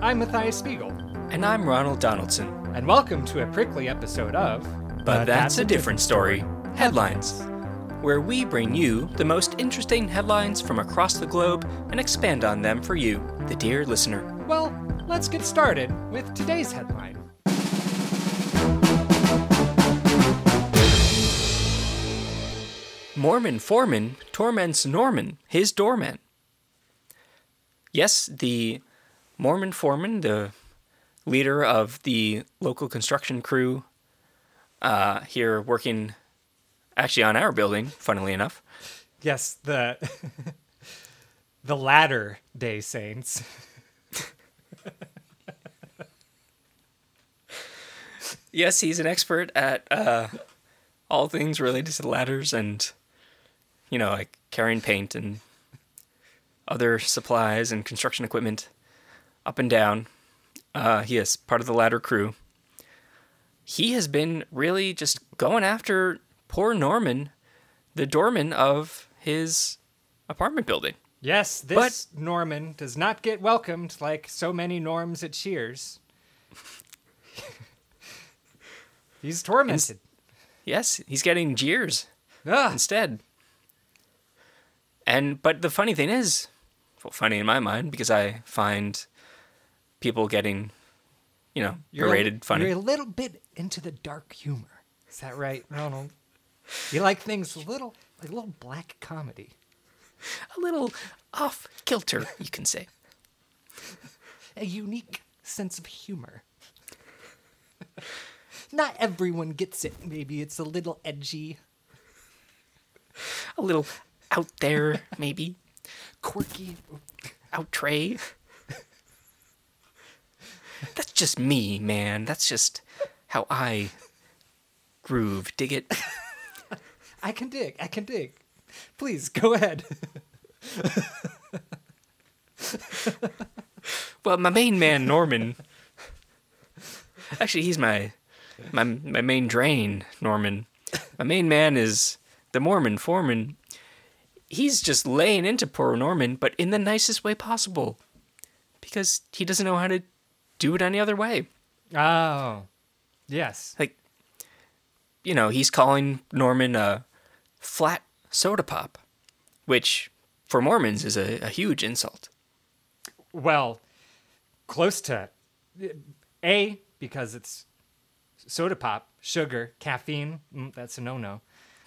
I'm Matthias Spiegel, And I'm Ronald Donaldson. and welcome to a prickly episode of. But that's a different story Headlines, where we bring you the most interesting headlines from across the globe and expand on them for you, the dear listener. Well, let's get started with today's headline. Mormon foreman torments Norman, his doorman. Yes, the Mormon foreman, the leader of the local construction crew uh, here working actually on our building, funnily enough. Yes, the the latter day saints. Yes, he's an expert at uh, all things related to ladders and, you know, like carrying paint and other supplies and construction equipment up and down. Uh, he is part of the ladder crew. He has been really just going after poor Norman, the doorman of his apartment building. Yes, this Norman does not get welcomed like so many Norms at Cheers. He's tormented. Yes, he's getting jeers. Ah, instead. And but the funny thing is, well, funny in my mind because I find people getting, you know, you're a- funny. You're a little bit into the dark humor. Is that right, Ronald? You like things a little like a little black comedy. a little off kilter, you can say. a unique sense of humor. Not everyone gets it. Maybe it's a little edgy, A little out there, maybe quirky. out tray. That's just me, man. That's just how I groove. Dig it? I can dig. I can dig. Please go ahead. Well, my main man Norman. Actually, he's my my my main drain, Norman. My main man is the Mormon foreman. He's just laying into poor Norman, but in the nicest way possible, because he doesn't know how to do it any other way. Oh, yes. Like, you know, he's calling Norman a flat soda pop, which for Mormons is a, a huge insult. Well, close to A because it's soda pop, sugar, caffeine. Mm, that's a no-no.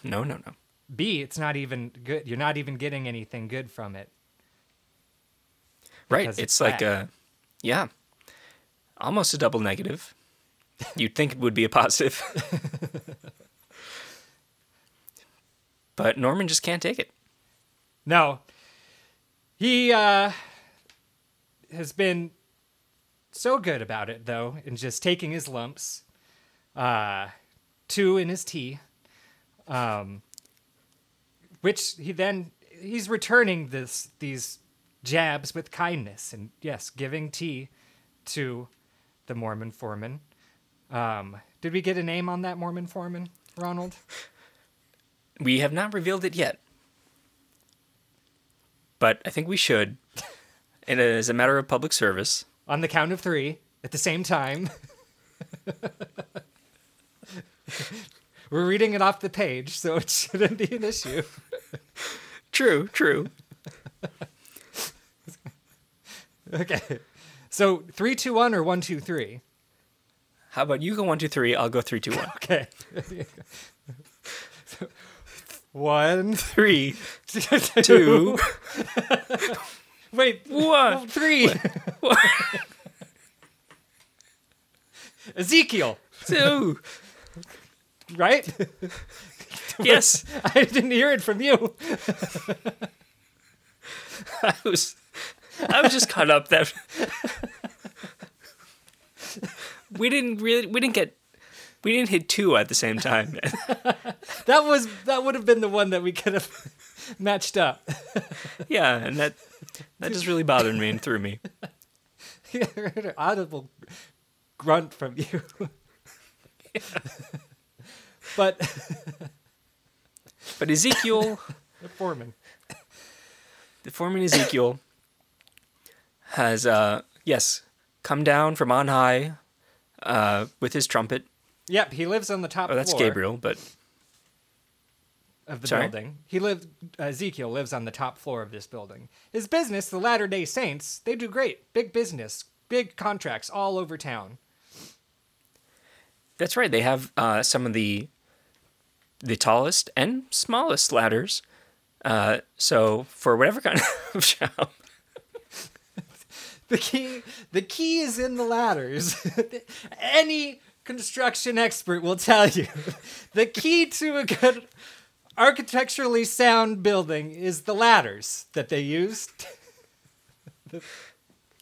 No, no, no. B, it's not even good. You're not even getting anything good from it. Right. It's, it's like a, yeah, almost a double negative. You'd think it would be a positive. but Norman just can't take it. No. He uh has been so good about it though, in just taking his lumps. Uh two in his tea. Um which he then he's returning this these jabs with kindness and yes, giving tea to the Mormon foreman. Um did we get a name on that Mormon foreman, Ronald? We have not revealed it yet. But I think we should. It is a matter of public service. on the count of three at the same time. We're reading it off the page, so it shouldn't be an issue. True, true. Okay. So three, two, one, or one, two, three. How about you go one, two, three, I'll go three, two, one. Okay. So, one, Three, two, two, wait, one. three. Ezekiel, two. right? Yes, I didn't hear it from you. I was I was just caught up that we didn't really we didn't get we didn't hit two at the same time. That was that would have been the one that we could have matched up. yeah, and that that just really bothered me and threw me. I heard an audible grunt from you. but But Ezekiel, the foreman. the foreman Ezekiel has uh yes, come down from on high uh, with his trumpet. Yep, he lives on the top Oh, that's floor Gabriel, but of the Sorry? building. He lived Ezekiel lives on the top floor of this building. His business, the Latter-day Saints, they do great. Big business, big contracts all over town. that's right. They have uh, some of the the tallest and smallest ladders. Uh, so for whatever kind of job, The key the key is in the ladders. Any construction expert will tell you. The key to a good architecturally sound building is the ladders that they used.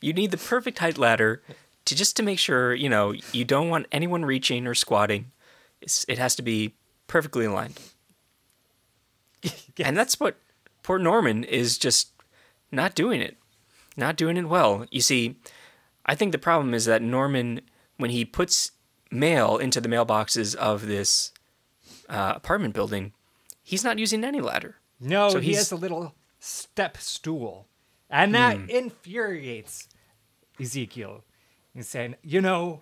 you need the perfect height ladder to just to make sure you know you don't want anyone reaching or squatting. It's, it has to be perfectly aligned. And that's what Port Norman is just not doing it. Not doing it well. You see, I think the problem is that Norman, when he puts mail into the mailboxes of this uh, apartment building, he's not using any ladder. No, So he has a little step stool. And that infuriates Ezekiel. He's saying, you know,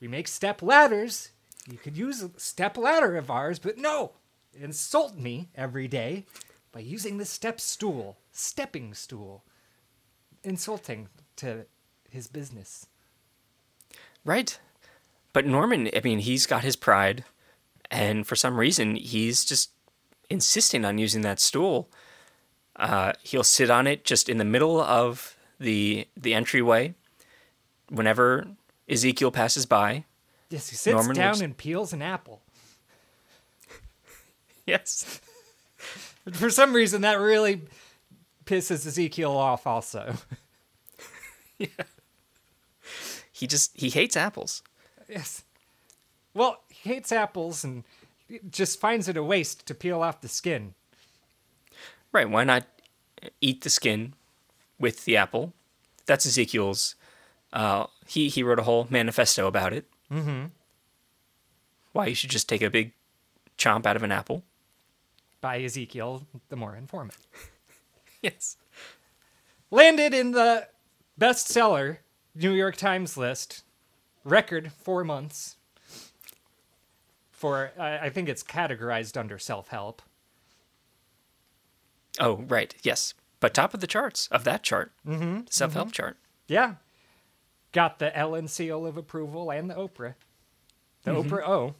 we make step ladders. You could use a step ladder of ours, but no, insult me every day by using the step stool, stepping stool, insulting to his business. Right. But Norman, I mean, he's got his pride, and for some reason, he's just insisting on using that stool. Uh, he'll sit on it just in the middle of the the entryway. Whenever Ezekiel passes by, Yes, he sits Norman down looks- and peels an apple. yes, For some reason, that really pisses Ezekiel off, also. yeah. he just he hates apples. Yes. Well, he hates apples and just finds it a waste to peel off the skin. Right? Why not eat the skin with the apple? That's Ezekiel's. Uh, he he wrote a whole manifesto about it. Mm-hmm. Why you should just take a big chomp out of an apple. By Ezekiel, the more informant. Yes. Landed in the bestseller New York Times list, record four months. For, I I think it's categorized under self help. Oh, right. Yes. But top of the charts of that chart, mm-hmm. self help chart. Yeah. Got the Ellen seal of approval and the Oprah. The Oprah O.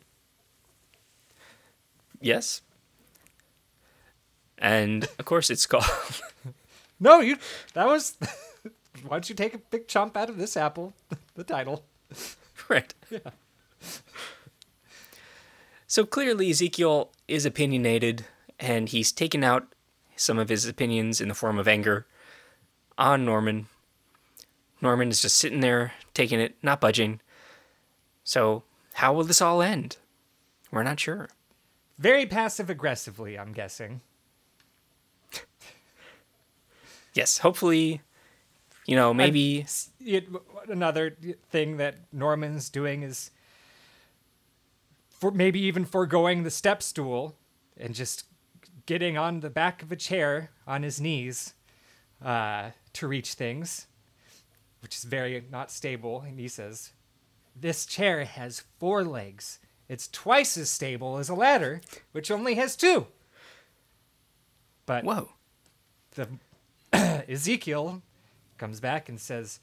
Yes. And of course, it's called. No, you. That was. Why don't you take a big chomp out of this apple? The title. right. Yeah. So clearly, Ezekiel is opinionated, and he's taken out some of his opinions in the form of anger on Norman. Norman is just sitting there, taking it, not budging. So, how will this all end? We're not sure. Very passive aggressively, I'm guessing. Yes, hopefully, you know, maybe. It- another thing that Norman's doing is for maybe even foregoing the step stool and just getting on the back of a chair on his knees uh, to reach things, which is very not stable. And he says, This chair has four legs. It's twice as stable as a ladder, which only has two. But Whoa. the Ezekiel comes back and says,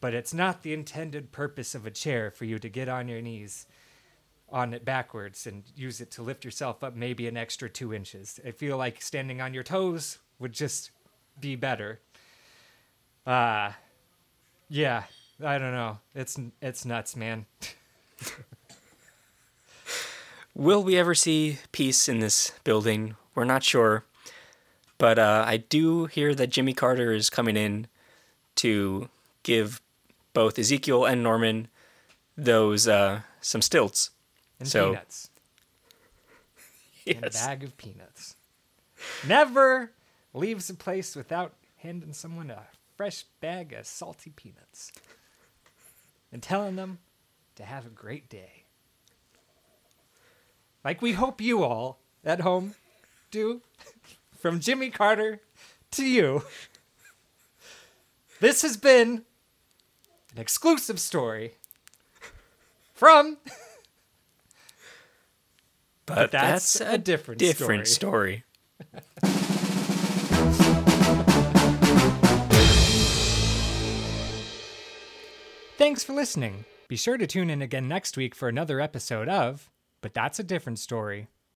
"But it's not the intended purpose of a chair for you to get on your knees on it backwards and use it to lift yourself up maybe an extra two inches. I feel like standing on your toes would just be better." Uh yeah, I don't know. It's it's nuts, man. Will we ever see peace in this building? We're not sure. But uh, I do hear that Jimmy Carter is coming in to give both Ezekiel and Norman those uh, some stilts. And So- peanuts. And a bag of peanuts. Never leaves a place without handing someone a fresh bag of salty peanuts and telling them to have a great day. Like we hope you all at home do. From Jimmy Carter to you. This has been an exclusive story from But, that's a different different story. Thanks for listening. Be sure to tune in again next week for another episode of But That's a Different Story.